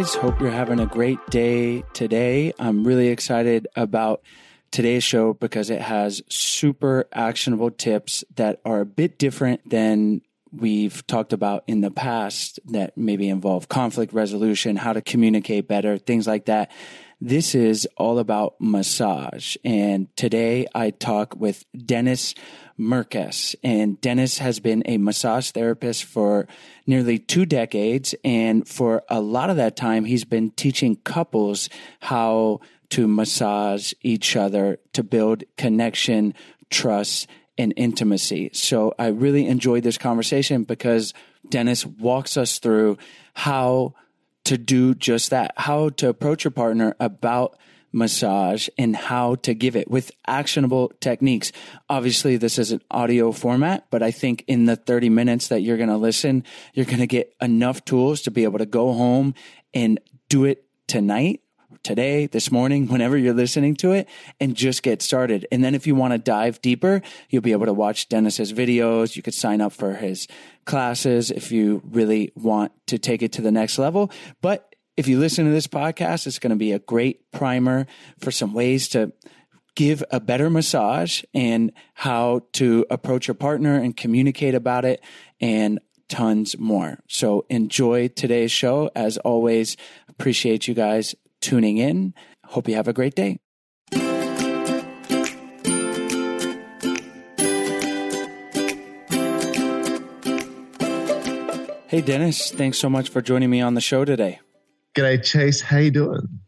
guys, hope you're having a great day today. I'm really excited about today's show because it has super actionable tips that are a bit different than we've talked about in the past that maybe involve conflict resolution, how to communicate better, things like that. This is all about massage. And today I talk with Dennis Merkus. And Dennis has been a massage therapist for nearly two decades. And for a lot of that time, he's been teaching couples how to massage each other to build connection, trust, and intimacy. So I really enjoyed this conversation because Dennis walks us through how to do just that, how to approach your partner about massage and how to give it with actionable techniques. Obviously, this is an audio format, but I think in the 30 minutes that you're going to listen, you're going to get enough tools to be able to go home and do it tonight today, this morning, whenever you're listening to it, and just get started. And then if you want to dive deeper, you'll be able to watch Dennis's videos. You could sign up for his classes if you really want to take it to the next level. But if you listen to this podcast, it's going to be a great primer for some ways to give a better massage and how to approach your partner and communicate about it and tons more. So enjoy today's show. As always, appreciate you guys tuning in. Hope you have a great day. Hey, Dennis, thanks so much for joining me on the show today. G'day, Chase. How you doing?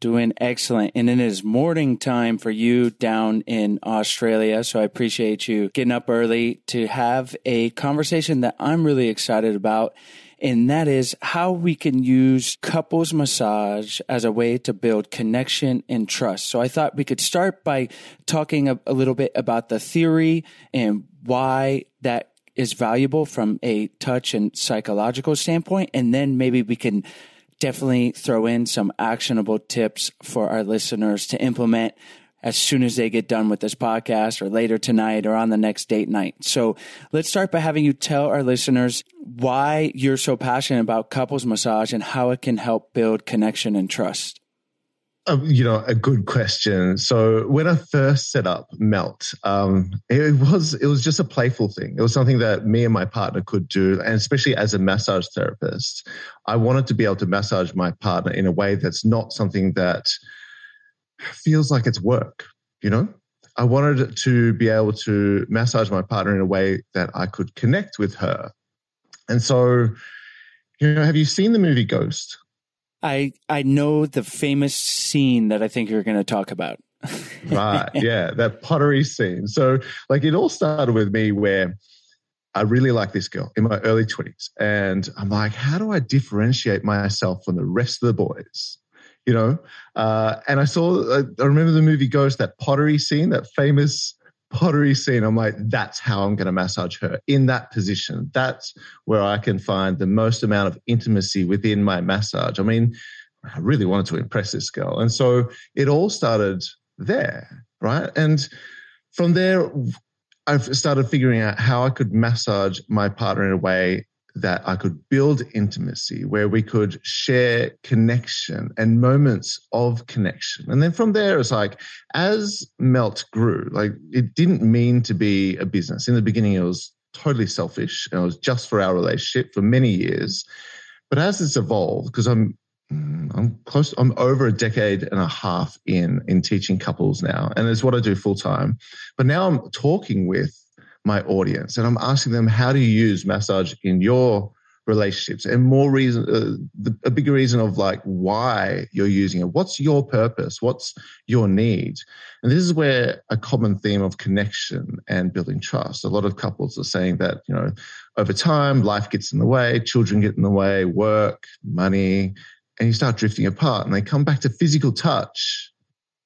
Doing excellent. And it is morning time for you down in Australia. So I appreciate you getting up early to have a conversation that I'm really excited about. And that is how we can use couples massage as a way to build connection and trust. So I thought we could start by talking a, a little bit about the theory and why that is valuable from a touch and psychological standpoint. And then maybe we can definitely throw in some actionable tips for our listeners to implement as soon as they get done with this podcast or later tonight or on the next date night. So let's start by having you tell our listeners why you're so passionate about couples massage and how it can help build connection and trust. Um, you know, a good question. So when I first set up Melt, um, it was it was just a playful thing. It was something that me and my partner could do, and especially as a massage therapist, I wanted to be able to massage my partner in a way that's not something that feels like it's work. You know, I wanted to be able to massage my partner in a way that I could connect with her, and so, you know, have you seen the movie Ghost? I I know the famous scene that I think you're going to talk about. right. Yeah. That pottery scene. So, like, it all started with me where I really like this girl in my early 20s. And I'm like, how do I differentiate myself from the rest of the boys? You know? Uh, and I saw, I remember the movie Ghost, that pottery scene, that famous pottery scene. I'm like, that's how I'm going to massage her in that position. That's where I can find the most amount of intimacy within my massage. I mean, I really wanted to impress this girl. And so it all started there, right? And from there, I've started figuring out how I could massage my partner in a way that I could build intimacy, where we could share connection and moments of connection. And then from there, it's like, as Melt grew, like it didn't mean to be a business. In the beginning, it was totally selfish and it was just for our relationship for many years. But as it's evolved, because I'm I'm close. I'm over a decade and a half in in teaching couples now, and it's what I do full time. But now I'm talking with my audience, and I'm asking them how do you use massage in your relationships? And more reason uh, the, a bigger reason of like why you're using it. What's your purpose? What's your need and this is where a common theme of connection and building trust. A lot of couples are saying that you know over time life gets in the way children get in the way work money and you start drifting apart and they come back to physical touch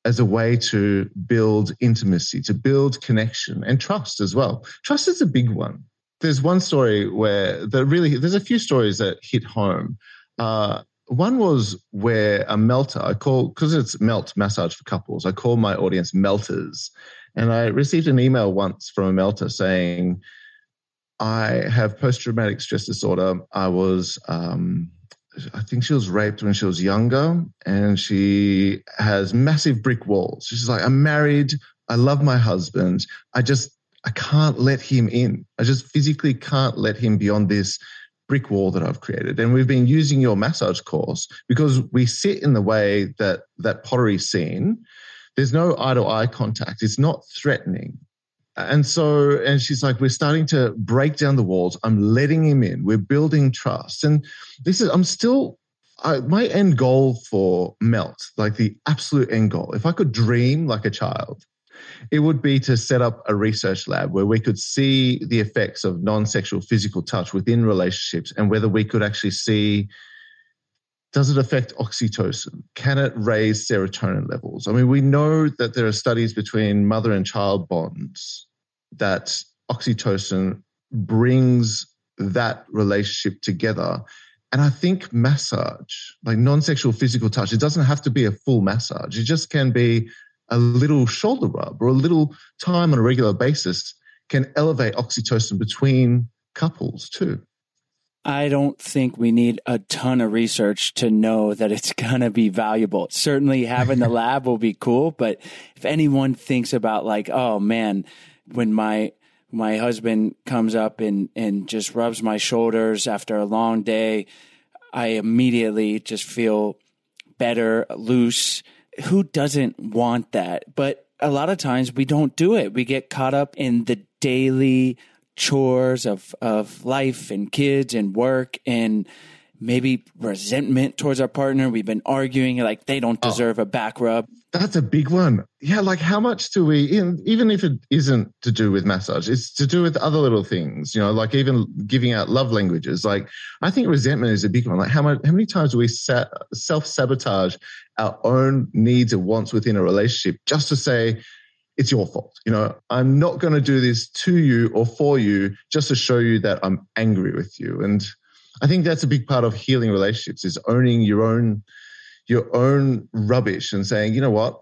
as a way to build intimacy to build connection and trust as well trust is a big one there's one story where the really there's a few stories that hit home. Uh, one was where a melter I call because it's melt massage for couples. I call my audience melters, and I received an email once from a melter saying, "I have post traumatic stress disorder. I was." Um, I think she was raped when she was younger, and she has massive brick walls. She's like, I'm married. I love my husband. I just I can't let him in. I just physically can't let him beyond this brick wall that I've created. And we've been using your massage course because we sit in the way that that pottery scene. There's no eye to eye contact. It's not threatening. And so, and she's like, we're starting to break down the walls. I'm letting him in. We're building trust. And this is, I'm still, I, my end goal for Melt, like the absolute end goal, if I could dream like a child, it would be to set up a research lab where we could see the effects of non sexual physical touch within relationships and whether we could actually see does it affect oxytocin? Can it raise serotonin levels? I mean, we know that there are studies between mother and child bonds that oxytocin brings that relationship together. And I think massage, like non sexual physical touch, it doesn't have to be a full massage. It just can be a little shoulder rub or a little time on a regular basis can elevate oxytocin between couples too. I don't think we need a ton of research to know that it's going to be valuable. Certainly having the lab will be cool, but if anyone thinks about like, oh man, when my my husband comes up and and just rubs my shoulders after a long day, I immediately just feel better, loose, who doesn't want that? But a lot of times we don't do it. We get caught up in the daily chores of, of life and kids and work and maybe resentment towards our partner. We've been arguing like they don't oh. deserve oh, a back rub. That's a big one. Yeah, like how much do we, even if it isn't to do with massage, it's to do with other little things, you know, like even giving out love languages. Like I think resentment is a big one. Like how much, how many times do we self sabotage our own needs and wants within a relationship just to say, it's your fault. You know, I'm not going to do this to you or for you just to show you that I'm angry with you. And I think that's a big part of healing relationships is owning your own your own rubbish and saying, you know what,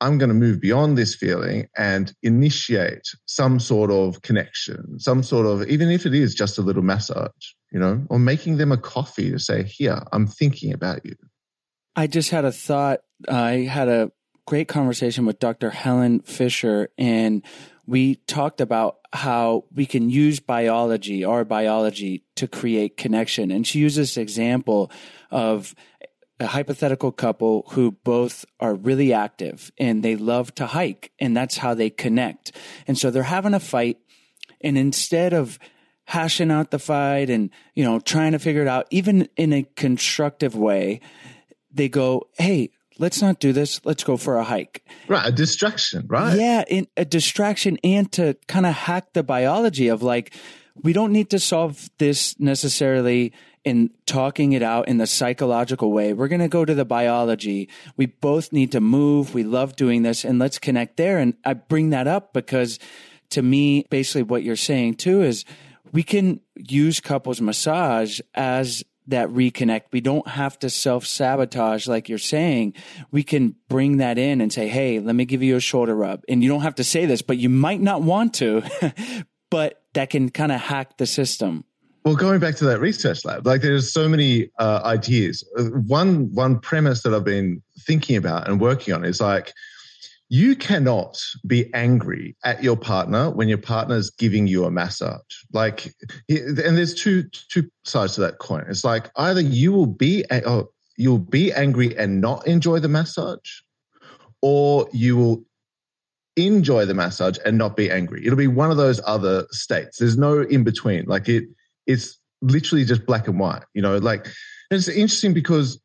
I'm going to move beyond this feeling and initiate some sort of connection, some sort of, even if it is just a little massage, you know, or making them a coffee to say, here, I'm thinking about you. I just had a thought. I had a great conversation with Dr. Helen Fisher, and we talked about how we can use biology, our biology, to create connection. And she used this example of a hypothetical couple who both are really active and they love to hike, and that's how they connect. And so they're having a fight, and instead of hashing out the fight and you know trying to figure it out, even in a constructive way, they go, "Hey, let's not do this. Let's go for a hike. Right. A distraction, right? Yeah. In, a distraction and to kind of hack the biology of like, we don't need to solve this necessarily in talking it out in the psychological way. We're going to go to the biology. We both need to move. We love doing this and let's connect there. And I bring that up because to me, basically what you're saying too is we can use couples massage as that reconnect. We don't have to self sabotage like you're saying. We can bring that in and say, Hey, let me give you a shoulder rub. And you don't have to say this, but you might not want to, but that can kind of hack the system. Well, going back to that research lab, like there's so many uh, ideas. Uh, one one premise that I've been thinking about and working on is like you cannot be angry at your partner when your partner is giving you a massage. Like, and there's two two sides to that coin. It's like either you will be, oh, you'll be angry and not enjoy the massage, or you will enjoy the massage and not be angry. It'll be one of those other states. There's no in between. Like it, it's literally just black and white. You know, like it's interesting because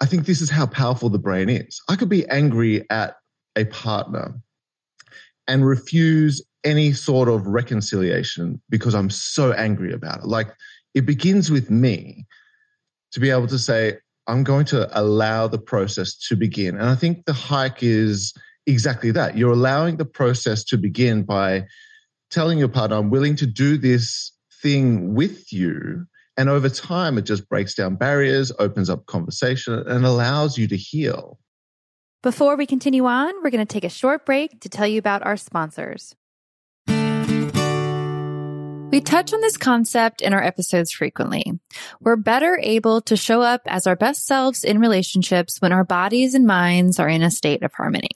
I think this is how powerful the brain is. I could be angry at a partner and refuse any sort of reconciliation because I'm so angry about it. Like it begins with me to be able to say, I'm going to allow the process to begin. And I think the hike is exactly that. You're allowing the process to begin by telling your partner, I'm willing to do this thing with you. And over time, it just breaks down barriers, opens up conversation, and allows you to heal. Before we continue on, we're going to take a short break to tell you about our sponsors. We touch on this concept in our episodes frequently. We're better able to show up as our best selves in relationships when our bodies and minds are in a state of harmony.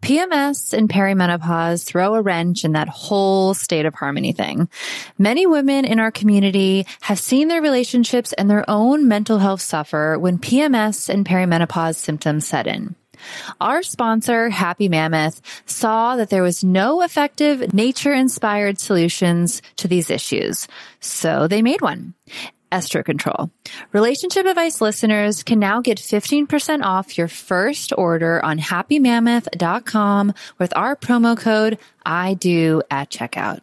PMS and perimenopause throw a wrench in that whole state of harmony thing. Many women in our community have seen their relationships and their own mental health suffer when PMS and perimenopause symptoms set in. Our sponsor, Happy Mammoth, saw that there was no effective nature inspired solutions to these issues. So they made one. Estro Control. Relationship Advice listeners can now get 15% off your first order on happymammoth.com with our promo code I do at checkout.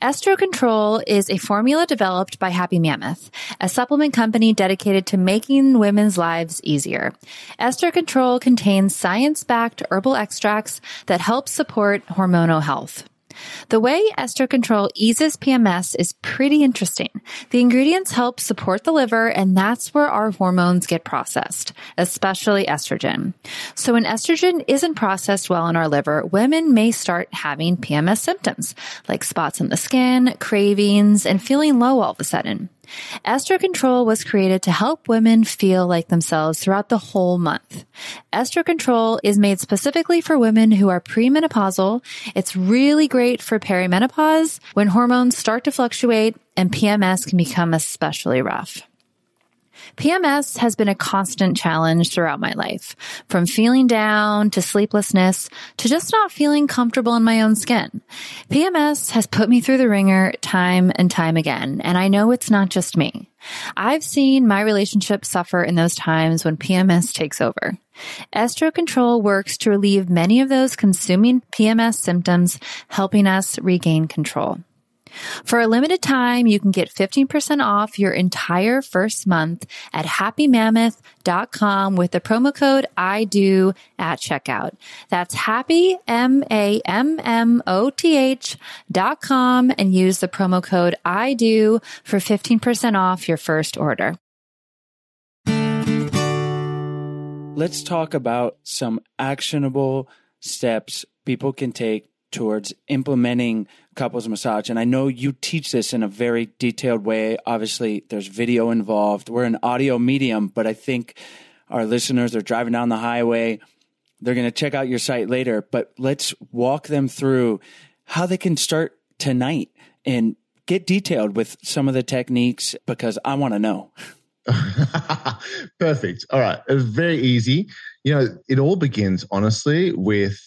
Estro Control is a formula developed by Happy Mammoth, a supplement company dedicated to making women's lives easier. Estro Control contains science-backed herbal extracts that help support hormonal health. The way Estro Control eases PMS is pretty interesting. The ingredients help support the liver, and that's where our hormones get processed, especially estrogen. So when estrogen isn't processed well in our liver, women may start having PMS symptoms, like spots on the skin, cravings, and feeling low all of a sudden. Estro Control was created to help women feel like themselves throughout the whole month. Estro Control is made specifically for women who are premenopausal. It's really great for perimenopause when hormones start to fluctuate and PMS can become especially rough. PMS has been a constant challenge throughout my life, from feeling down to sleeplessness to just not feeling comfortable in my own skin. PMS has put me through the ringer time and time again, and I know it's not just me. I've seen my relationship suffer in those times when PMS takes over. Estro Control works to relieve many of those consuming PMS symptoms, helping us regain control. For a limited time, you can get 15% off your entire first month at happymammoth.com with the promo code I do at checkout. That's happy, M-A-M-M-O-T-H dot com and use the promo code I do for 15% off your first order. Let's talk about some actionable steps people can take towards implementing couples massage. And I know you teach this in a very detailed way. Obviously, there's video involved. We're an audio medium, but I think our listeners are driving down the highway. They're going to check out your site later, but let's walk them through how they can start tonight and get detailed with some of the techniques because I want to know. Perfect. All right. It's very easy. You know, it all begins honestly with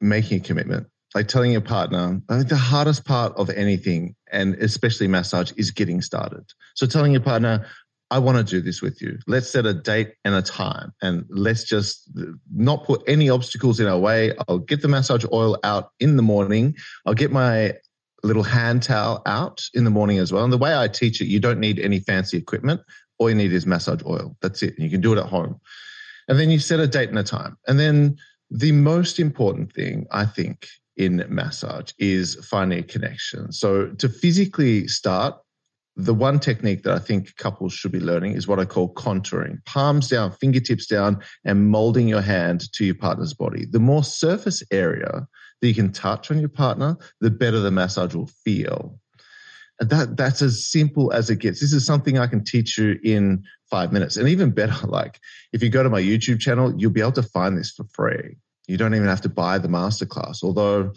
making a commitment like telling your partner, I think the hardest part of anything, and especially massage, is getting started. So telling your partner, I want to do this with you. Let's set a date and a time, and let's just not put any obstacles in our way. I'll get the massage oil out in the morning. I'll get my little hand towel out in the morning as well. And the way I teach it, you don't need any fancy equipment. All you need is massage oil. That's it. You can do it at home. And then you set a date and a time. And then the most important thing, I think, in massage is finding a connection. So to physically start, the one technique that I think couples should be learning is what I call contouring. Palms down, fingertips down, and molding your hand to your partner's body. The more surface area that you can touch on your partner, the better the massage will feel. And that that's as simple as it gets. This is something I can teach you in five minutes. And even better, like if you go to my YouTube channel, you'll be able to find this for free. You don't even have to buy the masterclass, although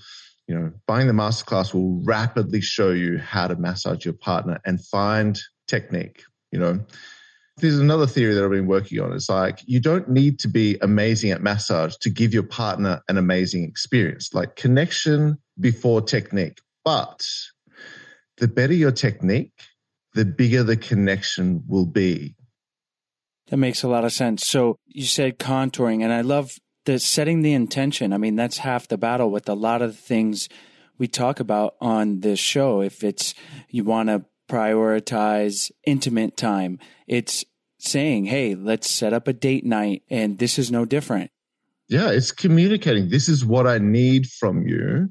you know buying the masterclass will rapidly show you how to massage your partner and find technique. You know, there's another theory that I've been working on. It's like you don't need to be amazing at massage to give your partner an amazing experience, like connection before technique. But the better your technique, the bigger the connection will be. That makes a lot of sense. So you said contouring, and I love the setting the intention. I mean, that's half the battle with a lot of the things we talk about on this show. If it's you want to prioritize intimate time, it's saying, hey, let's set up a date night, and this is no different. Yeah, it's communicating. This is what I need from you.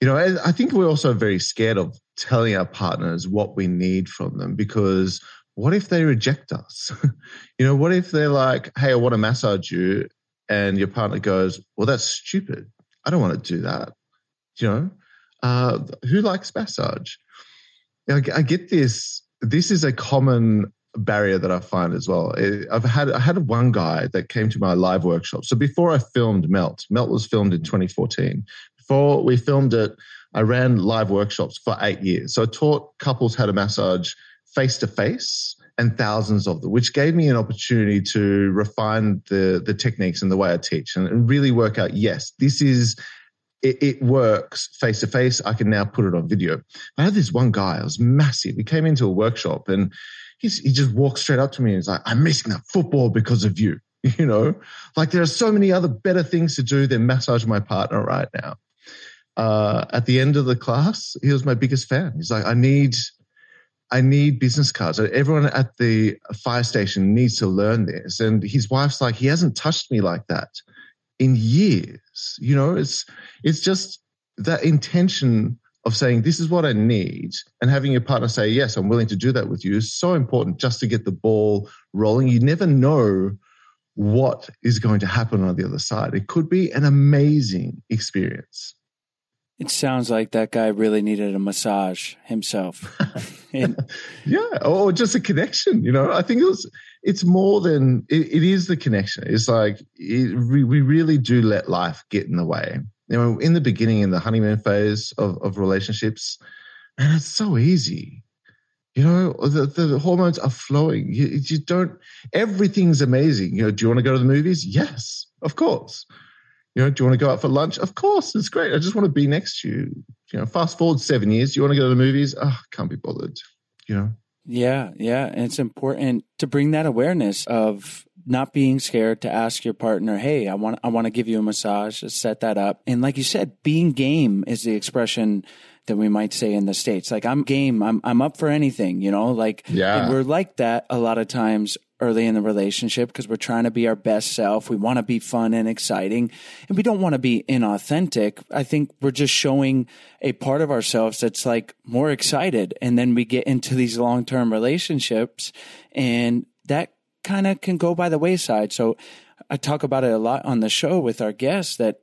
You know, I think we're also very scared of telling our partners what we need from them because what if they reject us? you know, what if they're like, hey, I want to massage you. And your partner goes, well, that's stupid. I don't want to do that. You know, uh, who likes massage? Know, I get this. This is a common barrier that I find as well. I've had I had one guy that came to my live workshop. So before I filmed Melt, Melt was filmed in 2014. Before we filmed it, I ran live workshops for eight years. So I taught couples how to massage face to face and thousands of them, which gave me an opportunity to refine the the techniques and the way I teach and, and really work out. Yes, this is it, it works face to face. I can now put it on video. I had this one guy. It was massive. He came into a workshop and he's, he just walked straight up to me and he's like, "I'm missing that football because of you." You know, like there are so many other better things to do than massage my partner right now. Uh, at the end of the class, he was my biggest fan. He's like, "I need." I need business cards. Everyone at the fire station needs to learn this. And his wife's like, he hasn't touched me like that in years. You know, it's it's just that intention of saying this is what I need and having your partner say, Yes, I'm willing to do that with you is so important just to get the ball rolling. You never know what is going to happen on the other side. It could be an amazing experience. It sounds like that guy really needed a massage himself. and, yeah, or just a connection. You know, I think it was. It's more than it, it is the connection. It's like it, we, we really do let life get in the way. You know, in the beginning, in the honeymoon phase of, of relationships, and it's so easy. You know, the, the hormones are flowing. You, you don't. Everything's amazing. You know, do you want to go to the movies? Yes, of course. You know, do you want to go out for lunch? Of course, it's great. I just want to be next to you. You know, fast forward seven years. You want to go to the movies? Oh, can't be bothered. You know. Yeah, yeah, and it's important to bring that awareness of not being scared to ask your partner, "Hey, I want I want to give you a massage." Set that up, and like you said, being game is the expression that we might say in the states. Like I'm game. I'm I'm up for anything. You know, like yeah, we're like that a lot of times early in the relationship because we're trying to be our best self. We want to be fun and exciting and we don't want to be inauthentic. I think we're just showing a part of ourselves that's like more excited. And then we get into these long term relationships and that kind of can go by the wayside. So I talk about it a lot on the show with our guests that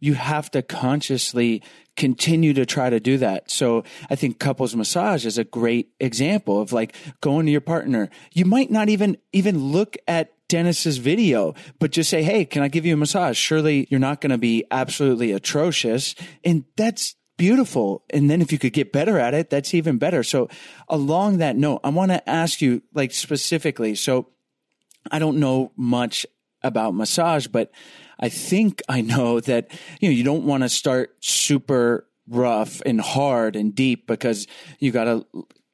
you have to consciously continue to try to do that. So I think couples massage is a great example of like going to your partner. You might not even, even look at Dennis's video, but just say, Hey, can I give you a massage? Surely you're not going to be absolutely atrocious. And that's beautiful. And then if you could get better at it, that's even better. So along that note, I want to ask you like specifically. So I don't know much about massage, but I think I know that, you know, you don't want to start super rough and hard and deep because you got to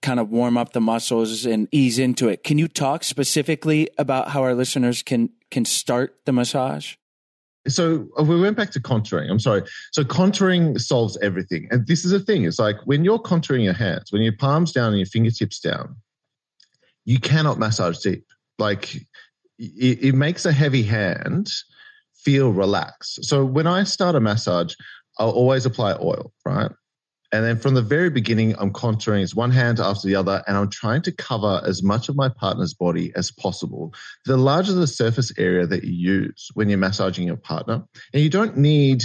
kind of warm up the muscles and ease into it. Can you talk specifically about how our listeners can can start the massage? So uh, we went back to contouring. I'm sorry. So contouring solves everything. And this is a thing. It's like when you're contouring your hands, when your palms down and your fingertips down, you cannot massage deep. Like it, it makes a heavy hand feel relaxed. So when I start a massage, I'll always apply oil, right? And then from the very beginning, I'm contouring it's one hand after the other, and I'm trying to cover as much of my partner's body as possible. The larger the surface area that you use when you're massaging your partner, and you don't need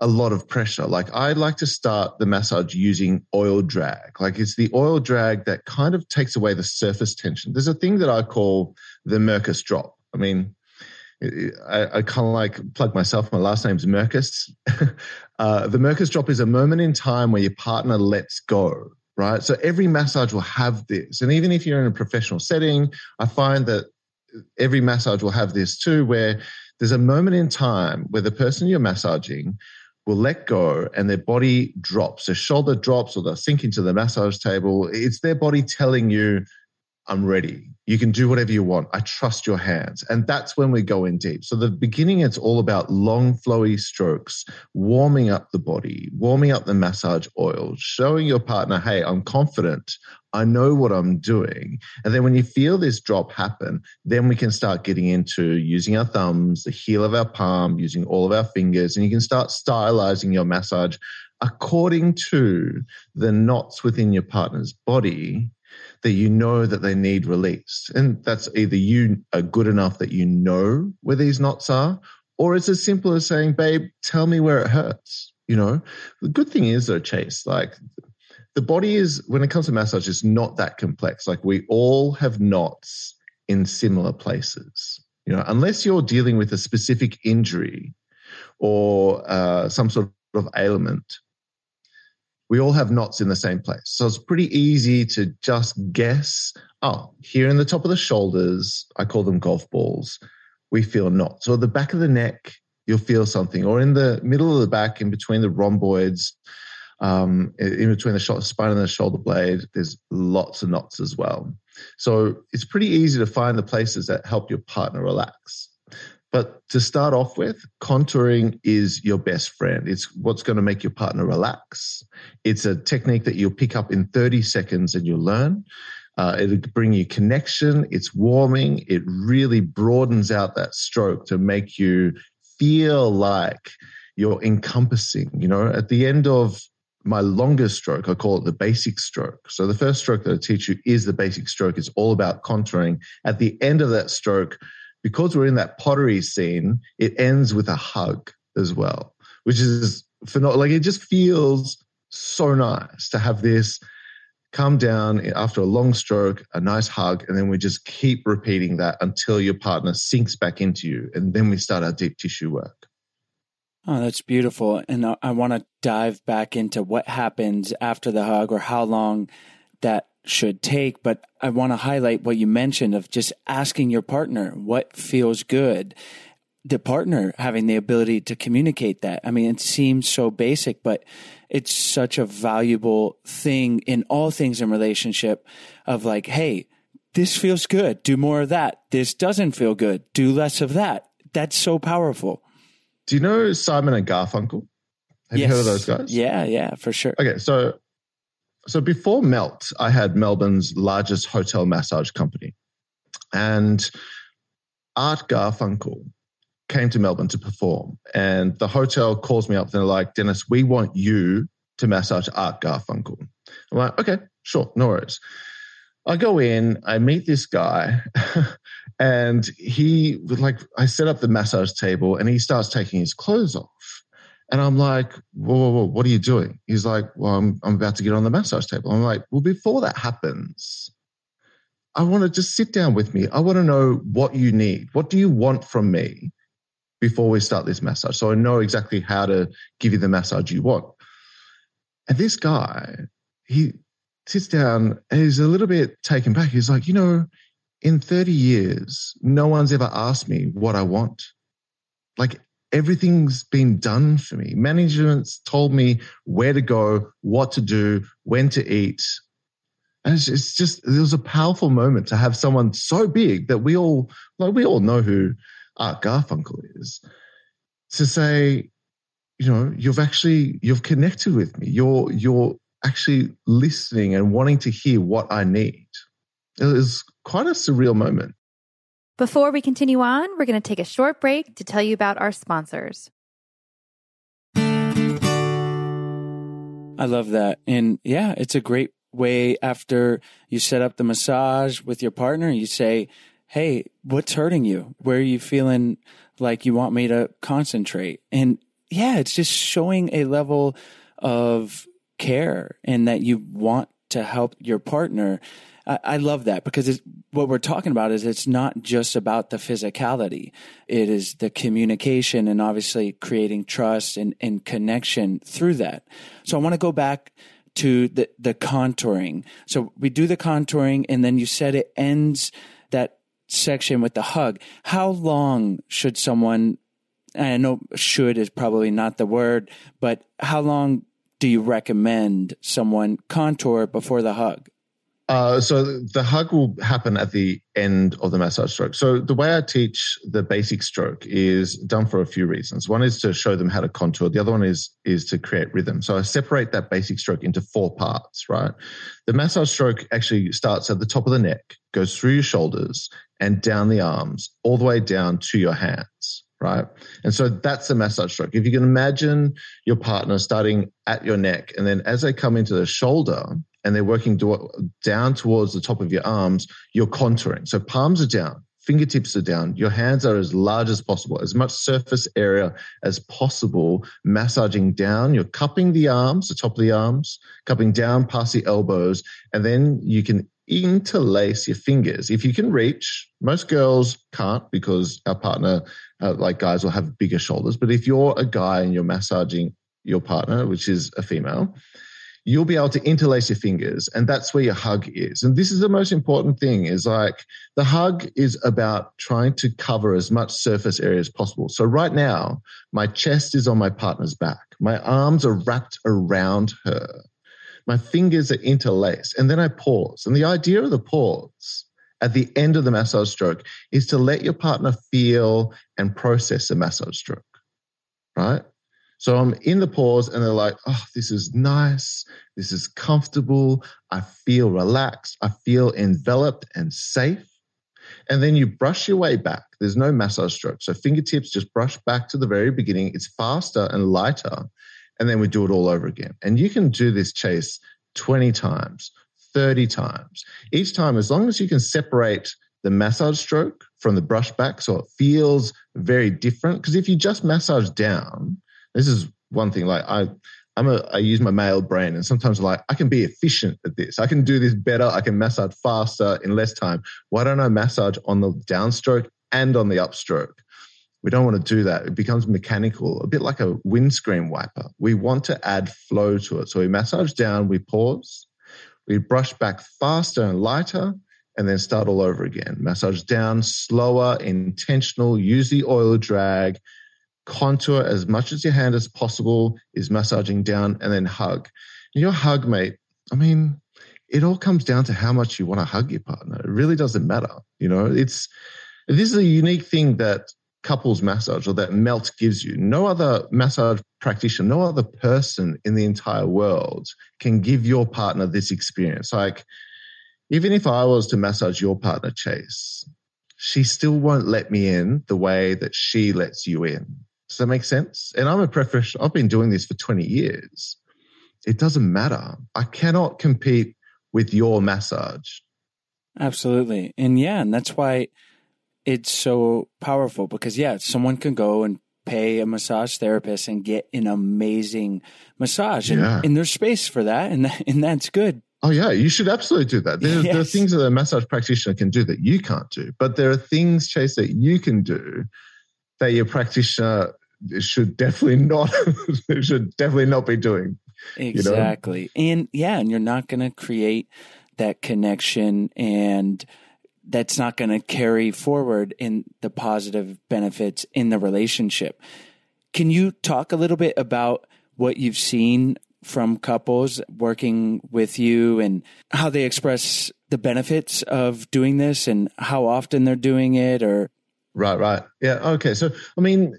a lot of pressure. Like I like to start the massage using oil drag. Like it's the oil drag that kind of takes away the surface tension. There's a thing that I call the Merkus drop. I mean, I, I kind of like plug myself. My last name's Merkus. uh, the Merkus drop is a moment in time where your partner lets go. right? So every massage will have this. And even if you're in a professional setting, I find that every massage will have this too, where there's a moment in time where the person you're massaging will let go and their body drops. Their shoulder drops or they'll sink into the massage table. It's their body telling you, I'm ready. You can do whatever you want. I trust your hands. And that's when we go in deep. So, the beginning, it's all about long, flowy strokes, warming up the body, warming up the massage oil, showing your partner, hey, I'm confident. I know what I'm doing. And then when you feel this drop happen, then we can start getting into using our thumbs, the heel of our palm, using all of our fingers, and you can start stylizing your massage according to the knots within your partner's body that you know that they need release. And that's either you are good enough that you know where these knots are, or it's as simple as saying, babe, tell me where it hurts. You know, the good thing is though, Chase, like the body is, when it comes to massage, it's not that complex. Like we all have knots in similar places. You know, unless you're dealing with a specific injury or uh, some sort of ailment, we all have knots in the same place. So it's pretty easy to just guess, oh, here in the top of the shoulders, I call them golf balls, we feel knots. Or at the back of the neck, you'll feel something. Or in the middle of the back, in between the rhomboids, um, in between the spine and the shoulder blade, there's lots of knots as well. So it's pretty easy to find the places that help your partner relax. But to start off with, contouring is your best friend. It's what's going to make your partner relax. It's a technique that you'll pick up in 30 seconds and you'll learn. Uh, it'll bring you connection. It's warming. It really broadens out that stroke to make you feel like you're encompassing. You know, at the end of my longest stroke, I call it the basic stroke. So the first stroke that I teach you is the basic stroke. It's all about contouring. At the end of that stroke, because we're in that pottery scene, it ends with a hug as well, which is phenomenal. Like it just feels so nice to have this come down after a long stroke, a nice hug, and then we just keep repeating that until your partner sinks back into you. And then we start our deep tissue work. Oh, that's beautiful. And I, I want to dive back into what happens after the hug or how long that should take. But I want to highlight what you mentioned of just asking your partner what feels good. The partner having the ability to communicate that. I mean, it seems so basic, but it's such a valuable thing in all things in relationship of like, hey, this feels good. Do more of that. This doesn't feel good. Do less of that. That's so powerful. Do you know Simon and Garfunkel? Have yes. you heard of those guys? Yeah, yeah, for sure. Okay, so so before Melt, I had Melbourne's largest hotel massage company. And Art Garfunkel came to Melbourne to perform. And the hotel calls me up and they're like, Dennis, we want you to massage Art Garfunkel. I'm like, okay, sure, no worries. I go in, I meet this guy, and he was like I set up the massage table and he starts taking his clothes off. And I'm like, whoa, whoa, whoa, what are you doing? He's like, well, I'm, I'm about to get on the massage table. I'm like, well, before that happens, I want to just sit down with me. I want to know what you need. What do you want from me before we start this massage? So I know exactly how to give you the massage you want. And this guy, he sits down and he's a little bit taken back. He's like, you know, in 30 years, no one's ever asked me what I want. Like everything's been done for me. Management's told me where to go, what to do, when to eat. And it's, just, it was a powerful moment to have someone so big that we all, like, we all know who Art Garfunkel is, to say, you know, you've actually, you've connected with me. You're, you're actually listening and wanting to hear what I need. It was quite a surreal moment. Before we continue on, we're going to take a short break to tell you about our sponsors. I love that. And yeah, it's a great way after you set up the massage with your partner, you say, Hey, what's hurting you? Where are you feeling like you want me to concentrate? And yeah, it's just showing a level of care and that you want to help your partner. I, I love that because what we're talking about is it's not just about the physicality. It is the communication and obviously creating trust and, and connection through that. So I want to go back to the, the contouring. So we do the contouring and then you said it ends that section with the hug. How long should someone, I know should is probably not the word, but how long do you recommend someone contour before the hug? Uh, so the hug will happen at the end of the massage stroke. So the way I teach the basic stroke is done for a few reasons. One is to show them how to contour. The other one is is to create rhythm. So I separate that basic stroke into four parts. Right. The massage stroke actually starts at the top of the neck, goes through your shoulders and down the arms, all the way down to your hands. Right. And so that's the massage stroke. If you can imagine your partner starting at your neck and then as they come into the shoulder, and they're working do- down towards the top of your arms, you're contouring. So palms are down, fingertips are down, your hands are as large as possible, as much surface area as possible, massaging down. You're cupping the arms, the top of the arms, cupping down past the elbows, and then you can interlace your fingers. If you can reach, most girls can't because our partner, uh, like guys, will have bigger shoulders. But if you're a guy and you're massaging your partner, which is a female, you'll be able to interlace your fingers and that's where your hug is. And this is the most important thing is like the hug is about trying to cover as much surface area as possible. So right now my chest is on my partner's back. My arms are wrapped around her. My fingers are interlaced. And then i pause. And the idea of the pause at the end of the massage stroke is to let your partner feel and process the massage stroke right so I'm in the pause and they're like, oh, this is nice. This is comfortable. I feel relaxed. I feel enveloped and safe. And then you brush your way back. There's no massage stroke. So fingertips just brush back to the very beginning. It's faster and lighter. And then we do it all over again. And you can do this chase 20 times, 30 times. Each time, as long as you can separate the massage stroke from the brush back so it feels very different. Because if you just massage down, this is one thing. Like I, I'm a, I use my male brain, and sometimes like I can be efficient at this. I can do this better. I can massage faster in less time. Why don't I massage on the downstroke and on the upstroke? We don't want to do that. It becomes mechanical, a bit like a windscreen wiper. We want to add flow to it. So we massage down, we pause, we brush back faster and lighter, and then start all over again. Massage down, slower, intentional, use the oil drag, contour as much as your hand as possible is massaging down and then hug. And your hug, mate, I mean, it all comes down to how much you want to hug your partner. It really doesn't matter. You know, it's this is a unique thing that couples massage or that melt gives you. No other massage practitioner, no other person in the entire world can give your partner this experience. Like, even if I was to massage your partner, Chase, she still won't let me in the way that she lets you in. Does that make sense? And I'm a professional. I've been doing this for 20 years. It doesn't matter. I cannot compete with your massage. Absolutely. And yeah, and that's why it's so powerful because yeah, someone can go and pay a massage therapist and get an amazing massage and, Yeah. and there's space for that and and that's good. Oh yeah, you should absolutely do that. There, there are things that a massage practitioner can do that you can't do, but there are things, Chase, that you can do that your practitioner should definitely not should definitely not be doing. know? Exactly. And yeah, and you're not going to create that connection and that's not going to carry forward in the positive benefits in the relationship. Can you talk a little bit about what you've seen from couples working with you and how they express the benefits of doing this and how often they're doing it or Right, right. Yeah. Okay. So, I mean,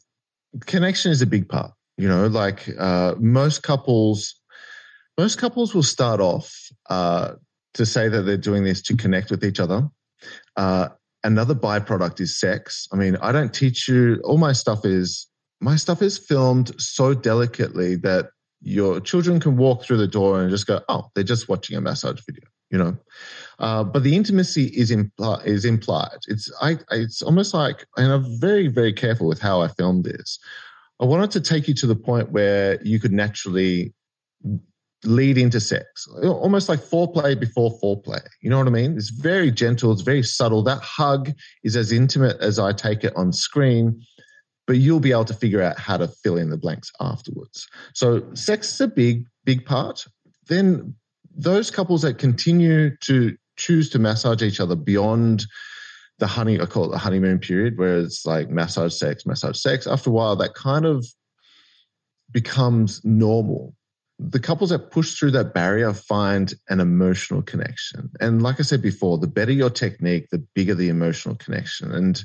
connection is a big part. You know, like uh, most couples, most couples will start off uh, to say that they're doing this to connect with each other. Uh, another byproduct is sex. I mean, I don't teach you. All my stuff is my stuff is filmed so delicately that your children can walk through the door and just go, "Oh, they're just watching a massage video." You know, uh, but the intimacy is impli- is implied. It's I, it's almost like, and I'm very very careful with how I filmed this. I wanted to take you to the point where you could naturally lead into sex, almost like foreplay before foreplay. You know what I mean? It's very gentle. It's very subtle. That hug is as intimate as I take it on screen. But you'll be able to figure out how to fill in the blanks afterwards. So, sex is a big, big part then those couples that continue to choose to massage each other beyond the honey, I call it the honeymoon period, where it's like massage sex, massage sex. After a while, that kind of becomes normal. The couples that push through that barrier find an emotional connection. And like I said before, the better your technique, the bigger the emotional connection. And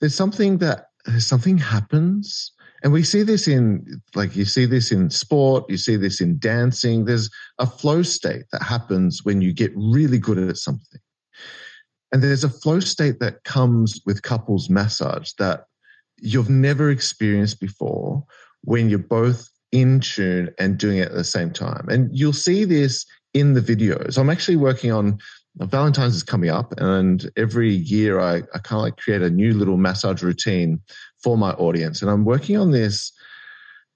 there's something that something happens. And we see this in, like, you see this in sport, you see this in dancing. There's a flow state that happens when you get really good at something. And there's a flow state that comes with couples massage that you've never experienced before when you're both in tune and doing it at the same time. And you'll see this in the videos. I'm actually working on Valentine's is coming up, and every year I, I kind of like create a new little massage routine for my audience. And I'm working on this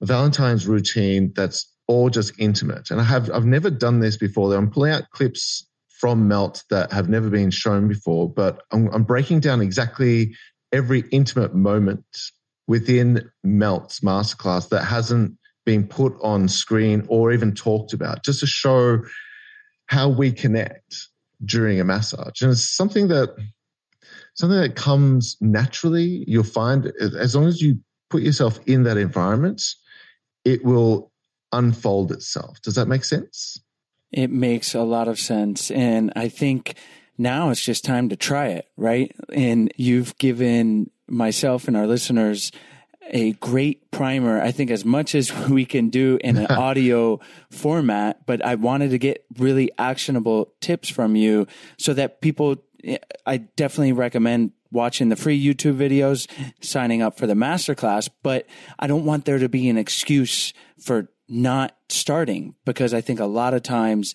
Valentine's routine that's all just intimate. And I have I've never done this before. I'm pulling out clips from Melt that have never been shown before, but I'm, I'm breaking down exactly every intimate moment within Melt's masterclass that hasn't been put on screen or even talked about, just to show how we connect during a massage. And it's something that something that comes naturally. You'll find as long as you put yourself in that environment, it will unfold itself. Does that make sense? It makes a lot of sense. And I think now it's just time to try it, right? And you've given myself and our listeners a great primer. I think as much as we can do in an audio format, but I wanted to get really actionable tips from you so that people, I definitely recommend watching the free YouTube videos, signing up for the masterclass, but I don't want there to be an excuse for not starting because I think a lot of times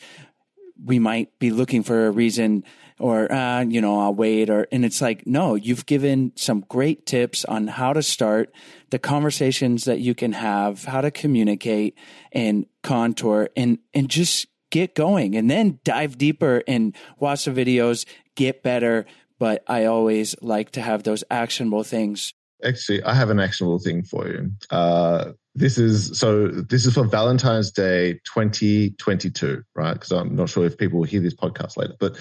we might be looking for a reason or uh, you know i'll wait or and it's like no you've given some great tips on how to start the conversations that you can have how to communicate and contour and and just get going and then dive deeper and watch the videos get better but i always like to have those actionable things actually i have an actionable thing for you uh, this is so this is for valentine's day 2022 right because i'm not sure if people will hear this podcast later but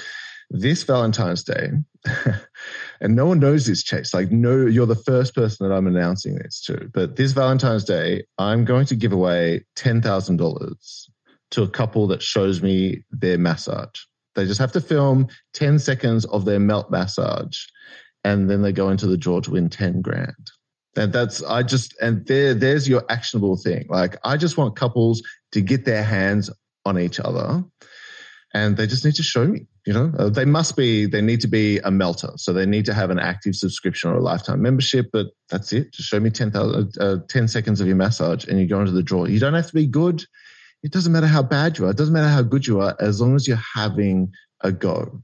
this Valentine's Day, and no one knows this, Chase. Like, no, you're the first person that I'm announcing this to. But this Valentine's Day, I'm going to give away $10,000 to a couple that shows me their massage. They just have to film 10 seconds of their melt massage, and then they go into the draw to win 10 grand. And that's, I just, and there, there's your actionable thing. Like, I just want couples to get their hands on each other and they just need to show me you know uh, they must be they need to be a melter so they need to have an active subscription or a lifetime membership but that's it just show me 10, uh, 10 seconds of your massage and you go into the draw you don't have to be good it doesn't matter how bad you are it doesn't matter how good you are as long as you're having a go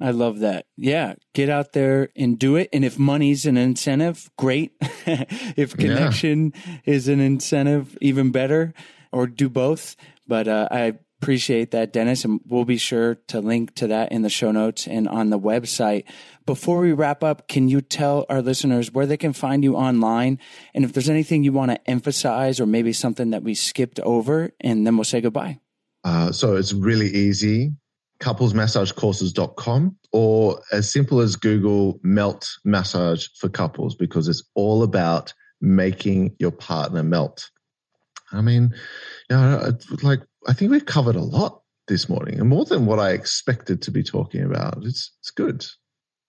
I love that. Yeah, get out there and do it. And if money's an incentive, great. if connection yeah. is an incentive, even better, or do both. But uh, I Appreciate that, Dennis. And we'll be sure to link to that in the show notes and on the website. Before we wrap up, can you tell our listeners where they can find you online? And if there's anything you want to emphasize or maybe something that we skipped over, and then we'll say goodbye. Uh, so it's really easy couplesmassagecourses.com or as simple as Google melt massage for couples because it's all about making your partner melt. I mean, you know, like I think we've covered a lot this morning and more than what I expected to be talking about. It's it's good.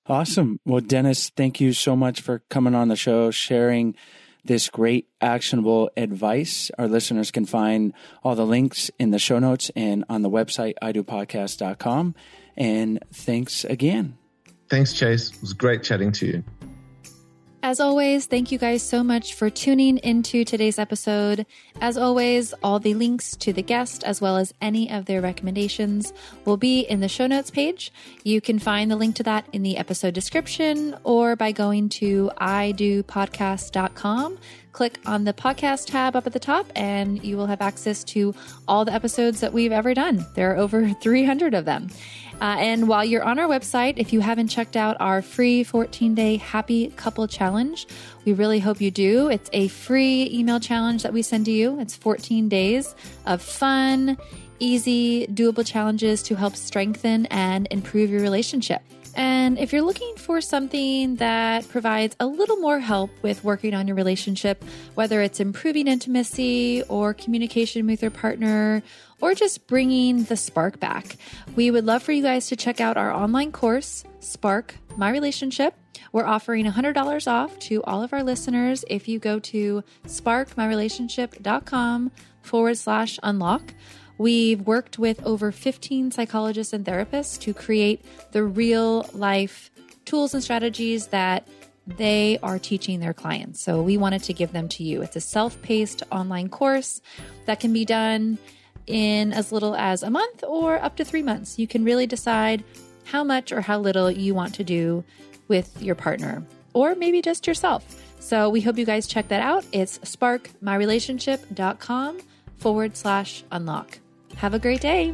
Awesome. Well, Dennis, thank you so much for coming on the show, sharing this great actionable advice. Our listeners can find all the links in the show notes and on the website idopodcast.com. And thanks again. Thanks, Chase. It was great chatting to you. As always, thank you guys so much for tuning into today's episode. As always, all the links to the guest as well as any of their recommendations will be in the show notes page. You can find the link to that in the episode description or by going to idopodcast.com. Click on the podcast tab up at the top and you will have access to all the episodes that we've ever done. There are over 300 of them. Uh, and while you're on our website, if you haven't checked out our free 14 day happy couple challenge, we really hope you do. It's a free email challenge that we send to you. It's 14 days of fun, easy, doable challenges to help strengthen and improve your relationship. And if you're looking for something that provides a little more help with working on your relationship, whether it's improving intimacy or communication with your partner, or just bringing the spark back, we would love for you guys to check out our online course, Spark My Relationship. We're offering $100 off to all of our listeners if you go to sparkmyrelationship.com forward slash unlock. We've worked with over 15 psychologists and therapists to create the real life tools and strategies that they are teaching their clients. So we wanted to give them to you. It's a self paced online course that can be done in as little as a month or up to three months. You can really decide how much or how little you want to do with your partner or maybe just yourself. So we hope you guys check that out. It's sparkmyrelationship.com forward slash unlock. Have a great day.